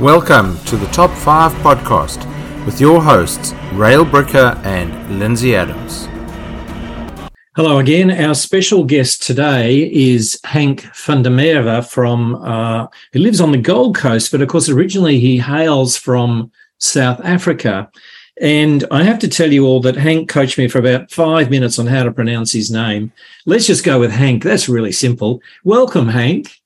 Welcome to the Top 5 podcast with your hosts, Rael Bricker and Lindsay Adams. Hello again. Our special guest today is Hank Merwe from, uh, who lives on the Gold Coast, but of course, originally he hails from South Africa. And I have to tell you all that Hank coached me for about five minutes on how to pronounce his name. Let's just go with Hank. That's really simple. Welcome, Hank.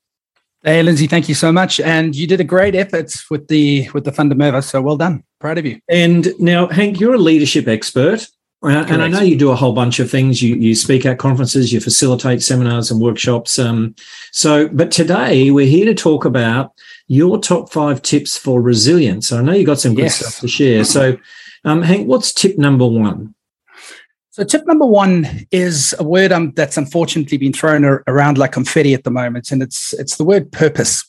Hey, Lindsay, thank you so much. And you did a great effort with the with the Merwe. So well done. Proud of you. And now, Hank, you're a leadership expert. Uh, and I know you do a whole bunch of things. You you speak at conferences, you facilitate seminars and workshops. Um, so, but today we're here to talk about your top five tips for resilience. So I know you got some good yes. stuff to share. So, um, Hank, what's tip number one? So, tip number one is a word um, that's unfortunately been thrown around like confetti at the moment, and it's it's the word purpose.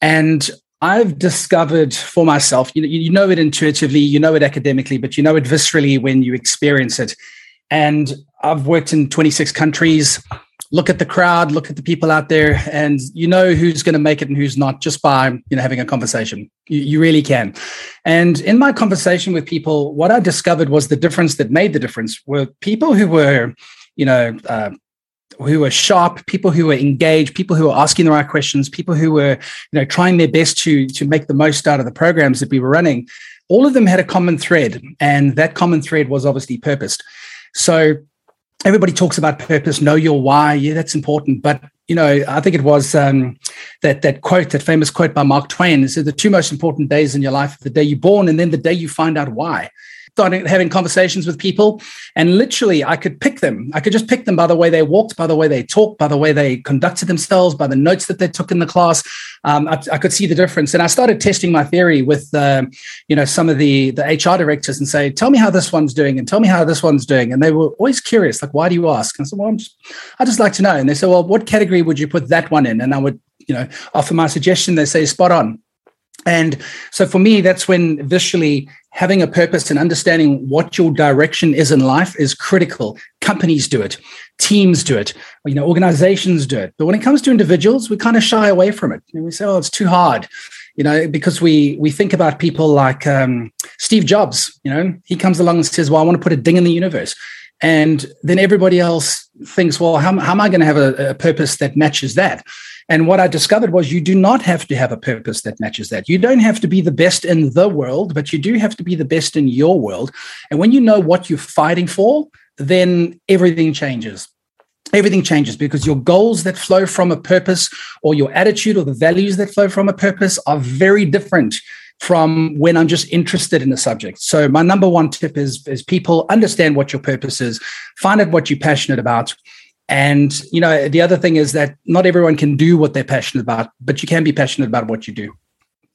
And I've discovered for myself, you know, you know it intuitively, you know it academically, but you know it viscerally when you experience it. And I've worked in 26 countries look at the crowd, look at the people out there, and you know who's going to make it and who's not just by you know having a conversation. You, you, really can. And in my conversation with people, what I discovered was the difference that made the difference were people who were, you know. Uh, who were sharp, people who were engaged, people who were asking the right questions, people who were, you know, trying their best to to make the most out of the programs that we were running. All of them had a common thread, and that common thread was obviously purposed. So everybody talks about purpose know your why. Yeah that's important. But you know i think it was um, that that quote that famous quote by mark twain. Said the two most important days in your life the day you're born and then the day you find out why started having conversations with people and literally i could pick them. I could just pick them by the way they walked by the way they talked by the way they conducted themselves by the notes that they took in the class. Um, I, I, could see the difference. And i started testing my theory with uh, you know some of the the hr directors and say tell me how this one's doing and tell me how this one's doing. And they were always curious like why do you ask? And i said well just, i just like to know. And they said well what category would you put that one in? And i would you know offer my suggestion. They say spot on and so for me, that's when visually having a purpose and understanding what your direction is in life is critical. Companies do it, teams do it, you know, organizations do it. But when it comes to individuals, we kind of shy away from it. We say, oh, it's too hard, you know, because we we think about people like um, Steve Jobs, you know, he comes along and says, well, I want to put a ding in the universe. And then everybody else thinks, well, how, how am I going to have a, a purpose that matches that? And what I discovered was you do not have to have a purpose that matches that. You don't have to be the best in the world, but you do have to be the best in your world. And when you know what you're fighting for, then everything changes. Everything changes because your goals that flow from a purpose or your attitude or the values that flow from a purpose are very different from when I'm just interested in the subject. So my number one tip is, is people understand what your purpose is, find out what you're passionate about, and you know, the other thing is that not everyone can do what they're passionate about, but you can be passionate about what you do.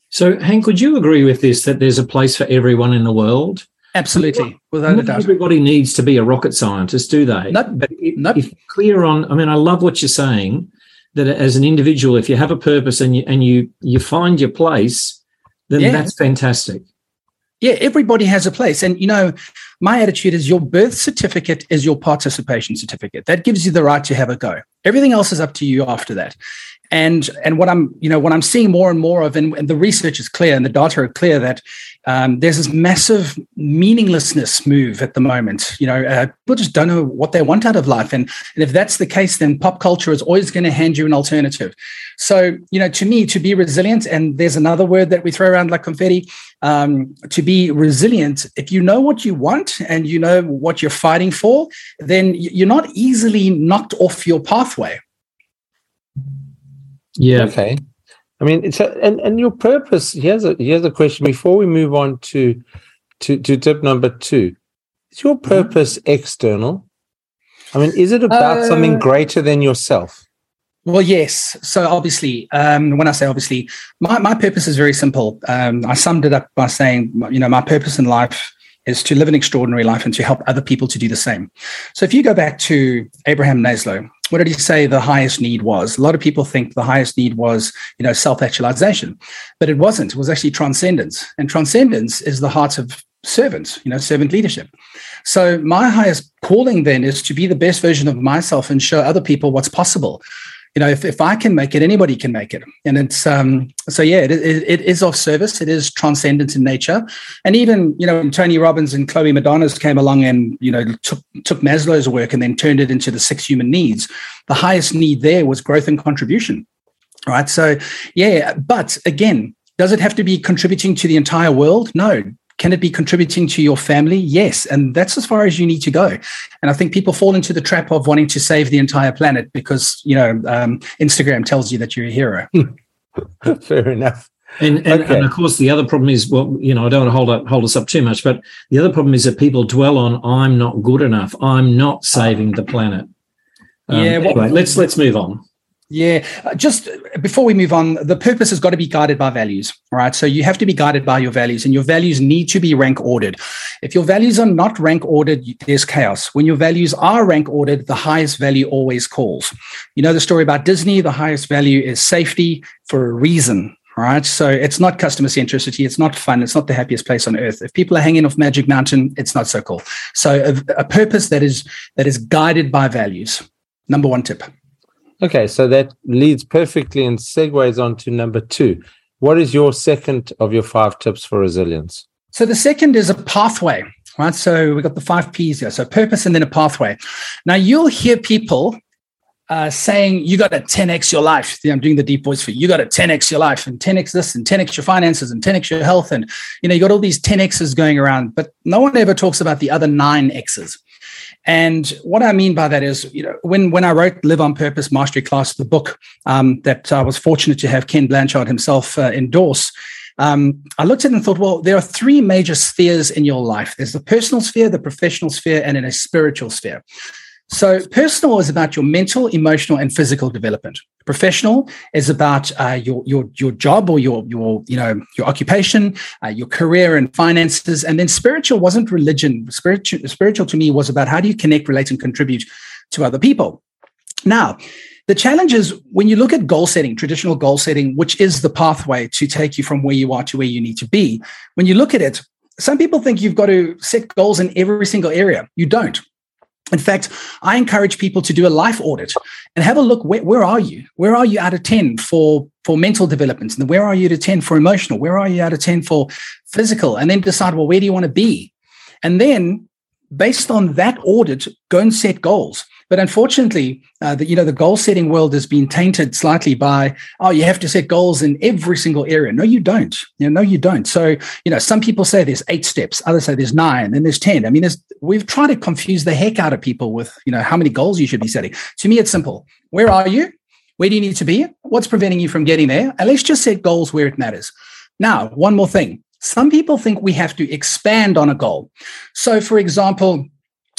So, Hank, would you agree with this that there's a place for everyone in the world? Absolutely, without a doubt. Everybody needs to be a rocket scientist, do they? Nope. But if, nope. if clear on, I mean, I love what you're saying. That as an individual, if you have a purpose and you and you you find your place, then yeah. that's fantastic. Yeah, everybody has a place, and you know, my attitude is your birth certificate is your participation certificate. That gives you the right to have a go. Everything else is up to you after that. And and what I'm you know what I'm seeing more and more of, and, and the research is clear and the data are clear that um, there's this massive meaninglessness move at the moment. You know, uh, people just don't know what they want out of life, and and if that's the case, then pop culture is always going to hand you an alternative. So you know, to me, to be resilient, and there's another word that we throw around like confetti. Um, to be resilient, if you know what you want and you know what you're fighting for, then you're not easily knocked off your pathway. Yeah. Okay. I mean, it's a, and and your purpose. Here's a here's a question before we move on to to to tip number two. Is your mm-hmm. purpose mm-hmm. external? I mean, is it about uh, something greater than yourself? Well, yes. So obviously, um, when I say obviously, my, my purpose is very simple. Um, I summed it up by saying, you know, my purpose in life is to live an extraordinary life and to help other people to do the same. So if you go back to Abraham Maslow, what did he say the highest need was? A lot of people think the highest need was, you know, self-actualization, but it wasn't. It was actually transcendence. And transcendence is the heart of servants, you know, servant leadership. So my highest calling then is to be the best version of myself and show other people what's possible. You know, if, if I can make it, anybody can make it. And it's, um, so yeah, it, it, it is of service. It is transcendent in nature. And even, you know, when Tony Robbins and Cloé Madanes came along and, you know, took, took Maslow's work and then turned it into the six human needs, the highest need there was growth and contribution. Right. So, yeah, but again, does it have to be contributing to the entire world? No. Can it be contributing to your family? Yes. And that's as far as you need to go. And I think people fall into the trap of wanting to save the entire planet because, you know, um, Instagram tells you that you're a hero. Fair enough. And, and, okay. and, of course, the other problem is, well, you know, I don't want to hold up, hold us up too much, but the other problem is that people dwell on, I'm not good enough. I'm not saving the planet. Um, yeah. Well, anyway, let's let's move on. Yeah, uh, just before we move on, the purpose has got to be guided by values. right? So you have to be guided by your values, and your values need to be rank ordered. If your values are not rank ordered, there's chaos. When your values are rank ordered, the highest value always calls. You know the story about Disney, the highest value is safety for a reason. right? So it's not customer centricity. It's not fun. It's not the happiest place on earth. If people are hanging off Magic Mountain, it's not so cool. So a, a purpose that is that is guided by values. Number one tip. Okay, so that leads perfectly and segues on to number two. What is your second of your five tips for resilience? So the second is a pathway, right? So we got the five P's here. So purpose and then a pathway. Now you'll hear people uh, saying you got to 10x your life. I'm doing the deep voice for you. You got to 10x your life and 10x this and 10x your finances and 10x your health. And, you know, you got all these 10x's going around, but no one ever talks about the other nine X's. And what I mean by that is, you know, when when I wrote Live on Purpose Mastery Class, the book um, that I was fortunate to have Ken Blanchard himself uh, endorse, um, I looked at it and thought, well, there are three major spheres in your life. There's the personal sphere, the professional sphere, and in a spiritual sphere. So, personal is about your mental, emotional, and physical development. Professional is about uh, your your your job or your your you know your occupation, uh, your career and finances, and then spiritual wasn't religion. Spiritual spiritual to me was about how do you connect, relate, and contribute to other people. Now, the challenge is when you look at goal setting, traditional goal setting, which is the pathway to take you from where you are to where you need to be. When you look at it, some people think you've got to set goals in every single area. You don't. In fact, I encourage people to do a life audit and have a look. Where, where, are you? Where are you out of 10 for, for mental development? And where are you out of 10 for emotional? Where are you out of 10 for physical? And then decide, well, where do you want to be? And then based on that audit, go and set goals. But unfortunately, uh, the, you know, the goal setting world has been tainted slightly by, oh, you have to set goals in every single area. No, you don't. You know, no, you don't. So, you know, some people say there's eight steps, others say there's nine, then there's 10. I mean, we've tried to confuse the heck out of people with, you know, how many goals you should be setting. To me, it's simple. Where are you? Where do you need to be? What's preventing you from getting there? And let's just set goals where it matters. Now, one more thing. Some people think we have to expand on a goal. So, for example,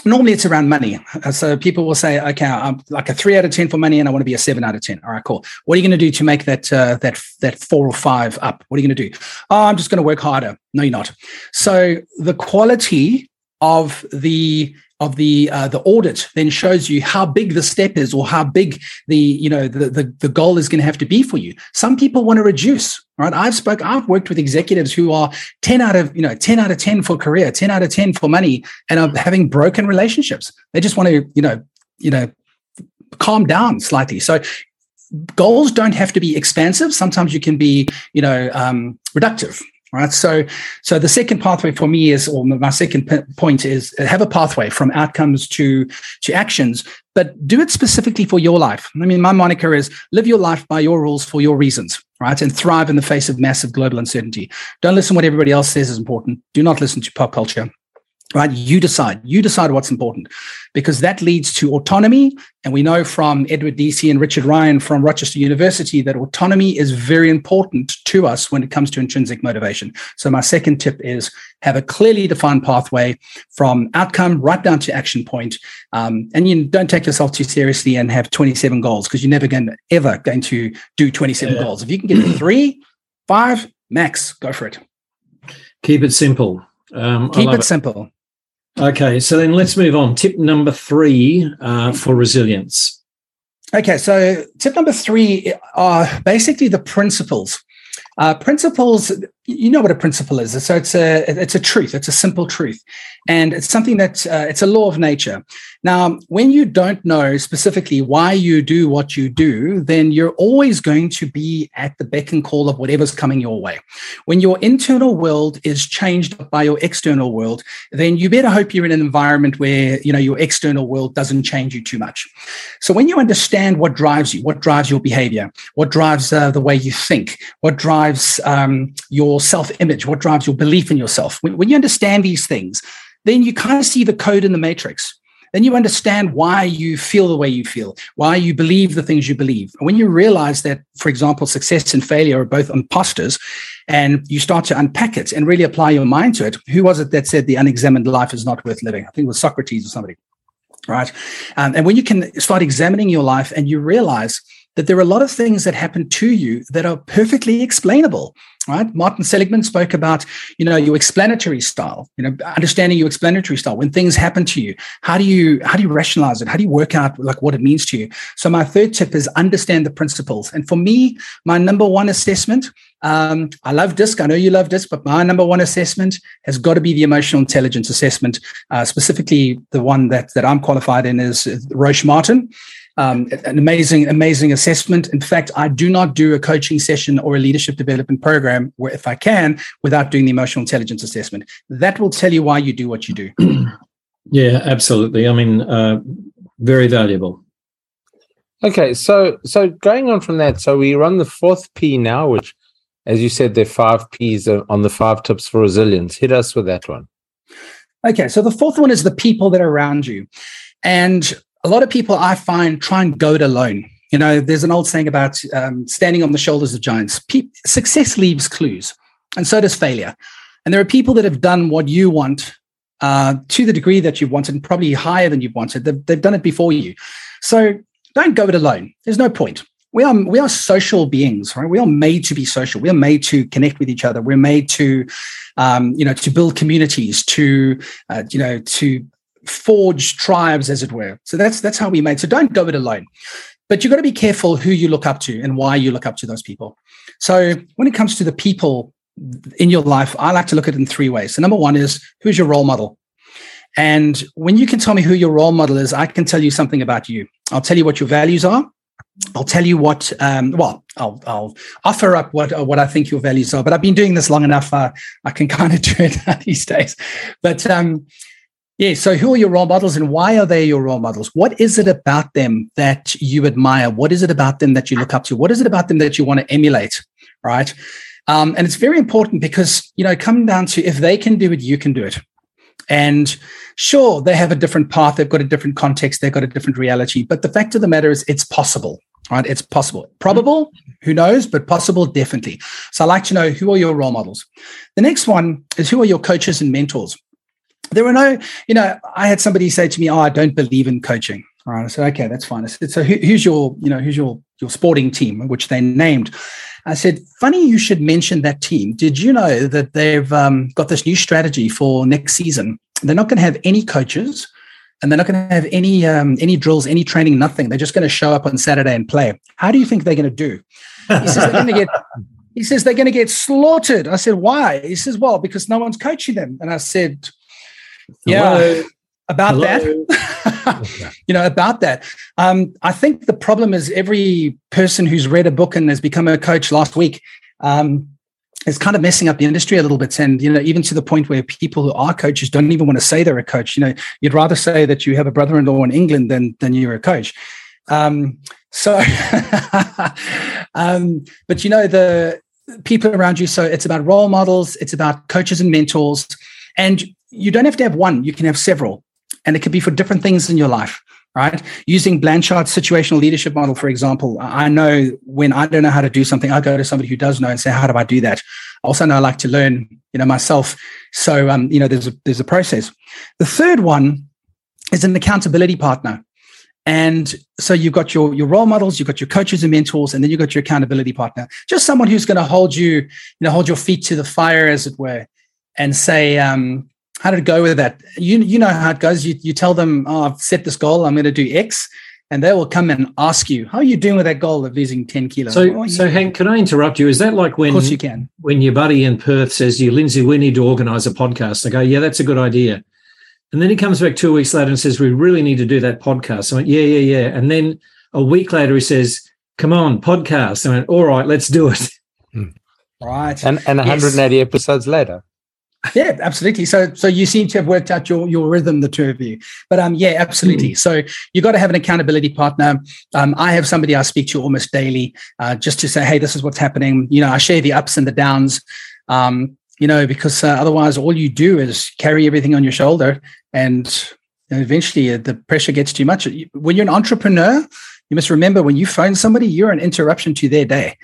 normally it's around money. Uh, so people will say, okay, I'm like a three out of 10 for money and I want to be a seven out of 10. All right, cool. What are you going to do to make that, uh, that, that four or five up? What are you going to do? Oh, I'm just going to work harder. No, you're not. So the quality of the of the uh, the audit then shows you how big the step is or how big the you know the the, the goal is going to have to be for you. Some people want to reduce right? I've spoke i've worked with executives who are 10 out of you know 10 out of 10 for career 10 out of 10 for money and are having broken relationships. They just want to you know you know calm down slightly. So goals don't have to be expansive. Sometimes you can be you know um, reductive right? So so the second pathway for me is or my second p- point is have a pathway from outcomes to to actions but do it specifically for your life. I mean my moniker is live your life by your rules for your reasons right? And thrive in the face of massive global uncertainty. Don't listen what everybody else says is important. Do not listen to pop culture right? You decide. You decide what's important because that leads to autonomy. And we know from edward deci and richard ryan from rochester university that autonomy is very important to us when it comes to intrinsic motivation. So my second tip is have a clearly defined pathway from outcome right down to action point. Um, and you don't take yourself too seriously and have 27 goals because you're never going to ever going to do 27 yeah. goals. If you can get three five max go for it. Keep it simple. Um, keep it, it. simple Okay, so then let's move on. Tip number three uh, for resilience. Okay, so tip number three are basically the principles Uh, principles, you know what a principle is. So it's a it's a truth. It's a simple truth, and it's something that uh, it's a law of nature. Now, when you don't know specifically why you do what you do, then you're always going to be at the beck and call of whatever's coming your way. When your internal world is changed by your external world, then you better hope you're in an environment where you know your external world doesn't change you too much. So when you understand what drives you, what drives your behavior, what drives uh, the way you think, what drives um, your self-image, what drives your belief in yourself, when, when you understand these things, then you kind of see the code in the matrix then you understand why you feel the way you feel, why you believe the things you believe. When you realize that, for example, success and failure are both imposters, and you start to unpack it and really apply your mind to it, who was it that said the unexamined life is not worth living? I think it was Socrates or somebody, right? Um, and when you can start examining your life and you realize that there are a lot of things that happen to you that are perfectly explainable right? Martin seligman spoke about you know your explanatory style you know understanding your explanatory style when things happen to you. How do you how do you rationalize it? How do you work out like what it means to you? So my third tip is understand the principles. And for me my number one assessment um, i love disc. I know you love disc but my number one assessment has got to be the emotional intelligence assessment uh, specifically the one that that i'm qualified in is roche martin um, an amazing, amazing assessment. In fact, I do not do a coaching session or a leadership development program where, if I can, without doing the emotional intelligence assessment. That will tell you why you do what you do. yeah, absolutely. I mean, uh, very valuable. Okay, so so going on from that, so we run the fourth P now, which, as you said, there are five P's on the five tips for resilience. Hit us with that one. Okay, so the fourth one is the people that are around you. And a lot of people I find try and go it alone. You know, there's an old saying about um, standing on the shoulders of giants. Pe- success leaves clues, and so does failure. And there are people that have done what you want uh, to the degree that you wanted, and probably higher than you've wanted. They've, they've done it before you. So don't go it alone. There's no point. We are we are social beings, right? We are made to be social. We are made to connect with each other. We're made to, um, you know, to build communities, to, uh, you know, to forge tribes, as it were. So that's that's how we made. So don't go it alone. But you've got to be careful who you look up to and why you look up to those people. So when it comes to the people in your life, I like to look at it in three ways. So number one is who's your role model? And when you can tell me who your role model is, I can tell you something about you. I'll tell you what your values are. I'll tell you what. Um, well, I'll, I'll offer up what uh, what I think your values are. But I've been doing this long enough. Uh, I can kind of do it these days. But um, yeah. So, who are your role models and why are they your role models? What is it about them that you admire? What is it about them that you look up to? What is it about them that you want to emulate? Right. Um, and it's very important because, you know, coming down to if they can do it, you can do it. And sure, they have a different path, they've got a different context, they've got a different reality. But the fact of the matter is, it's possible, right? It's possible. Probable, who knows, but possible, definitely. So I like to know who are your role models. The next one is who are your coaches and mentors? There were no, you know, I had somebody say to me, "Oh, I don't believe in coaching." All right, I said, "Okay, that's fine." I said, "So who, who's your, you know, who's your your sporting team?" Which they named. I said, "Funny, you should mention that team. Did you know that they've um, got this new strategy for next season? They're not going to have any coaches." and they're not going to have any um, any drills, any training, nothing. They're just going to show up on Saturday and play. How do you think they're going to do? He says they're going to get. He says they're going to get slaughtered. I said, why? He says, well, because no one's coaching them. And I said, yeah, about Hello. that. you know, about that. Um, I think the problem is every person who's read a book and has become a coach last week um, is kind of messing up the industry a little bit. And, you know, even to the point where people who are coaches don't even want to say they're a coach. You know, you'd rather say that you have a brother in law in England than, than you're a coach. Um, so, um, but you know, the people around you. So it's about role models, it's about coaches and mentors. And you don't have to have one, you can have several. And it could be for different things in your life, right? Using Blanchard's situational leadership model, for example, I know when I don't know how to do something, I go to somebody who does know and say, how do I do that? Also know I like to learn, you know, myself. So, um, you know, there's a, there's a process. The third one is an accountability partner. And so you've got your, your role models, you've got your coaches and mentors, and then you've got your accountability partner. Just someone who's going to hold you, you know, hold your feet to the fire, as it were, and say, um, how did it go with that? You you know how it goes. You you tell them, oh, I've set this goal. I'm going to do X, and they will come and ask you, "How are you doing with that goal of losing ten kilos?" So, oh, so Hank, can I interrupt you? Is that like when? Of course, you can. When your buddy in Perth says to you, "Lindsay, we need to organise a podcast," I go, "Yeah, that's a good idea." And then he comes back two weeks later and says, "We really need to do that podcast." I went, "Yeah, yeah, yeah." And then a week later, he says, "Come on, podcast." I went, "All right, let's do it." Hmm. Right. And and 180 yes. episodes later. Yeah, absolutely. So so you seem to have worked out your your rhythm, the two of you. But um, yeah, absolutely. Mm. So you got to have an accountability partner. Um, I have somebody I speak to almost daily, uh, just to say, hey, this is what's happening. You know, I share the ups and the downs. Um, you know, because uh, otherwise, all you do is carry everything on your shoulder, and eventually uh, the pressure gets too much. When you're an entrepreneur, you must remember when you phone somebody, you're an interruption to their day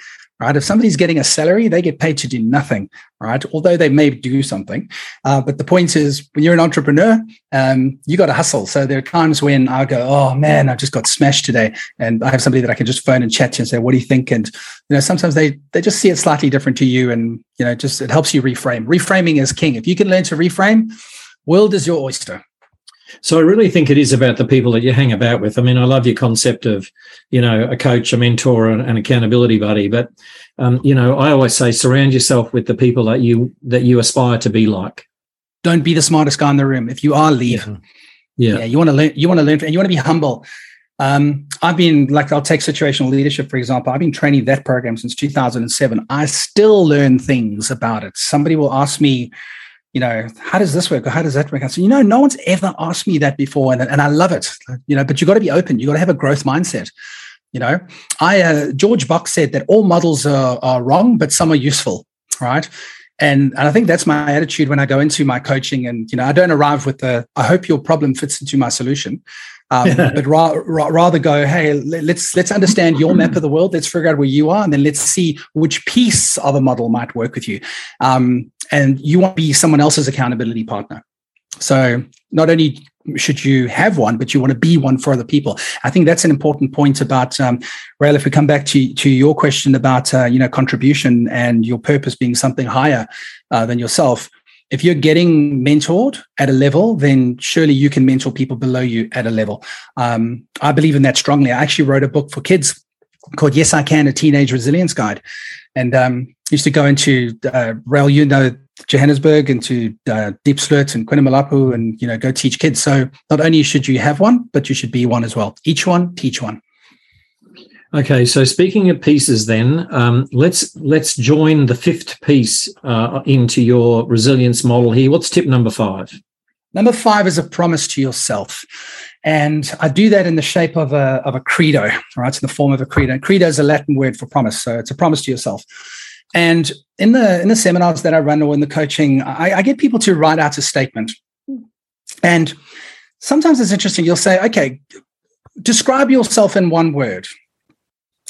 right? If somebody's getting a salary, they get paid to do nothing, right? Although they may do something. Uh, but the point is, when you're an entrepreneur, um, you got to hustle. So there are times when I go, oh man, I just got smashed today. And I have somebody that I can just phone and chat to and say, what do you think? And, you know, sometimes they, they just see it slightly different to you. And, you know, just it helps you reframe. Reframing is king. If you can learn to reframe, world is your oyster. So I really think it is about the people that you hang about with. I mean, I love your concept of, you know, a coach, a mentor, an, an accountability buddy. But, um, you know, I always say surround yourself with the people that you that you aspire to be like. Don't be the smartest guy in the room. If you are, leave. Yeah. Yeah. yeah you want to learn. You want to learn, and you want to be humble. Um, I've been like I'll take situational leadership for example. I've been training that program since 2007. I still learn things about it. Somebody will ask me you know, how does this work or how does that work? I said, you know, no one's ever asked me that before, and, and I love it. You know, but you got to be open. You got to have a growth mindset. You know, I uh, George Box said that all models are, are wrong, but some are useful, right? And, and I think that's my attitude when I go into my coaching. And you know, I don't arrive with the I hope your problem fits into my solution. Um, but ra- ra- rather go, hey, let's let's understand your map of the world. Let's figure out where you are, and then let's see which piece of a model might work with you. Um, and you want to be someone else's accountability partner. So not only should you have one, but you want to be one for other people. I think that's an important point about um, Rael. If we come back to to your question about uh, you know contribution and your purpose being something higher uh, than yourself, if you're getting mentored at a level, then surely you can mentor people below you at a level. Um, I believe in that strongly. I actually wrote a book for kids called Yes, I Can, a Teenage Resilience Guide. And um, used to go into uh, Rael, you know, Johannesburg, into uh, Diepsloot and Quinnamalapu and, you know, go teach kids. So not only should you have one, but you should be one as well. Each one, teach one. Okay, so speaking of pieces, then um, let's let's join the fifth piece uh, into your resilience model here. What's tip number five? Number five is a promise to yourself, and I do that in the shape of a of a credo. Right, it's in the form of a credo. Credo is a Latin word for promise, so it's a promise to yourself. And in the in the seminars that I run or in the coaching, I, I get people to write out a statement, and sometimes it's interesting. You'll say, "Okay, describe yourself in one word."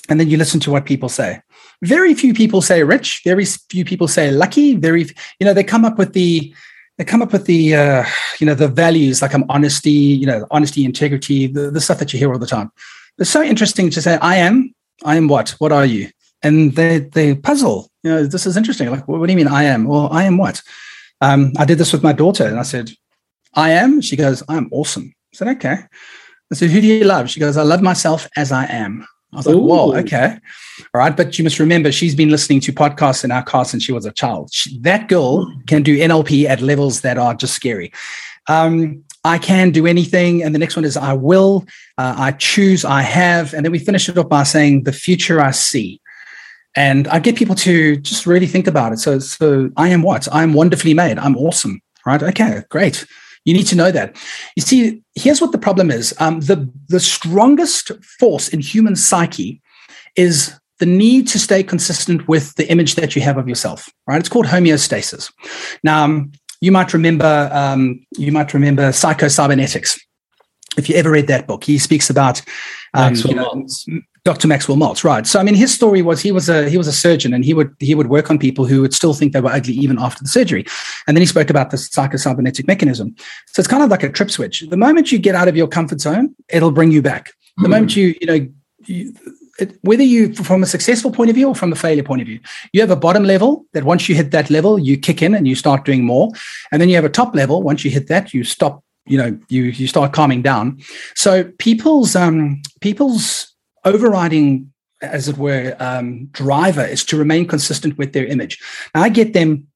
and then you listen to what people say. Very few people say rich. Very few people say lucky. Very, you know, they come up with the they come up with the uh, you know the values like I'm honesty, you know, honesty, integrity, the, the stuff that you hear all the time. It's so interesting to say I am. I am what? What are you? And they they puzzle. You know, this is interesting. Like, what, what do you mean I am? Well, I am what? Um, I did this with my daughter, and I said, I am. She goes, I'm awesome. I said, okay. I said, who do you love? She goes, I love myself as I am. I was like, Ooh. whoa, okay. All right. But you must remember, she's been listening to podcasts in our car since she was a child. She, that girl can do NLP at levels that are just scary. Um, I can do anything. And the next one is I will, uh, I choose, I have. And then we finish it up by saying the future I see. And I get people to just really think about it. So, so I am what? I am wonderfully made. I'm awesome. Right. Okay, great. You need to know that. You see, here's what the problem is um, the, the strongest force in human psyche is the need to stay consistent with the image that you have of yourself, right? It's called homeostasis. Now, um, you might remember um, you might remember psycho-cybernetics. If you ever read that book, he speaks about um, you know, Dr. Maxwell Maltz, right? So I mean, his story was he was a he was a surgeon, and he would he would work on people who would still think they were ugly even after the surgery. And then he spoke about the psychocybernetic mechanism. So it's kind of like a trip switch. The moment you get out of your comfort zone, it'll bring you back. The mm. moment you you know. You, it, whether you from a successful point of view or from a failure point of view you have a bottom level that once you hit that level you kick in and you start doing more and then you have a top level once you hit that you stop you know you you start calming down. So people's um people's overriding as it were, um, driver is to remain consistent with their image. Now, I get them,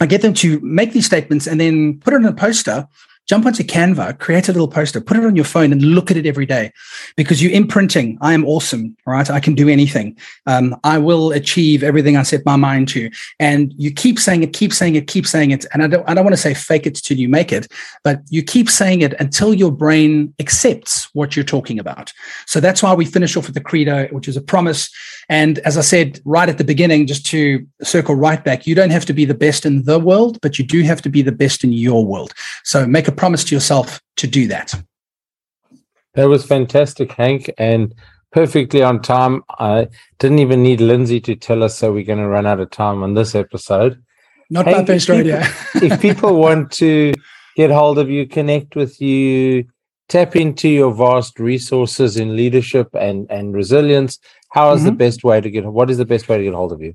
I get them to make these statements and then put it on a poster jump onto Canva, create a little poster, put it on your phone and look at it every day because you're imprinting. I am awesome, right? I can do anything. Um, I will achieve everything I set my mind to. And you keep saying it, keep saying it, keep saying it. And I don't, I don't want to say fake it till you make it, but you keep saying it until your brain accepts what you're talking about. So that's why we finish off with the credo, which is a promise. And as I said right at the beginning, just to circle right back, you don't have to be the best in the world, but you do have to be the best in your world. So make a promise to yourself to do that. That was fantastic, Hank, and perfectly on time. I didn't even need Lindsay to tell us so we're going to run out of time on this episode. Not Hank, bad radio. if people want to get hold of you, connect with you, tap into your vast resources in leadership and, and resilience, how is mm-hmm. the best way to get what is the best way to get hold of you?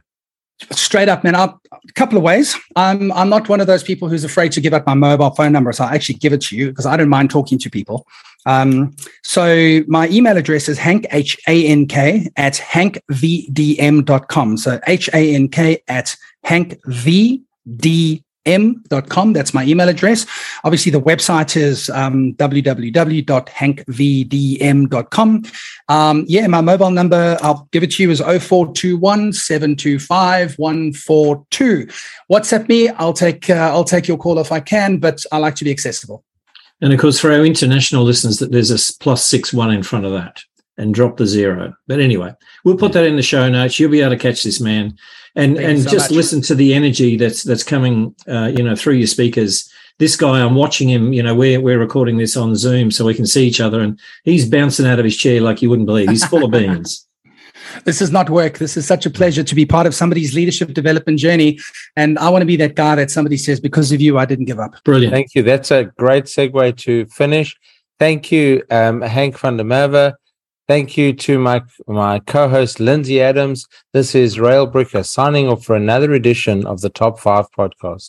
Straight up, man. A couple of ways. I'm I'm not one of those people who's afraid to give up my mobile phone number, so I actually give it to you because I don't mind talking to people. Um, so my email address is hank h a n k at hankvdm.com. So h a n k at hankvd m.com. That's my email address. Obviously, the website is um, www.hankvdm.com. Um, yeah, my mobile number, I'll give it to you, is 0421 725 142. WhatsApp me. I'll take, uh, I'll take your call if I can, but I like to be accessible. And of course, for our international listeners, that there's a plus six one in front of that and drop the zero. But anyway, we'll put that in the show notes. You'll be able to catch this man and Thank and so just much. listen to the energy that's that's coming, uh, you know, through your speakers. This guy, I'm watching him. You know, we're we're recording this on Zoom so we can see each other, and he's bouncing out of his chair like you wouldn't believe. He's full of beans. This is not work. This is such a pleasure to be part of somebody's leadership development journey. And I want to be that guy that somebody says, because of you, I didn't give up. Brilliant. Thank you. That's a great segue to finish. Thank you, um, Hank van der Merwe. Thank you to my my co-host Lindsay Adams. This is Rael Bricker signing off for another edition of the Top Five Podcast.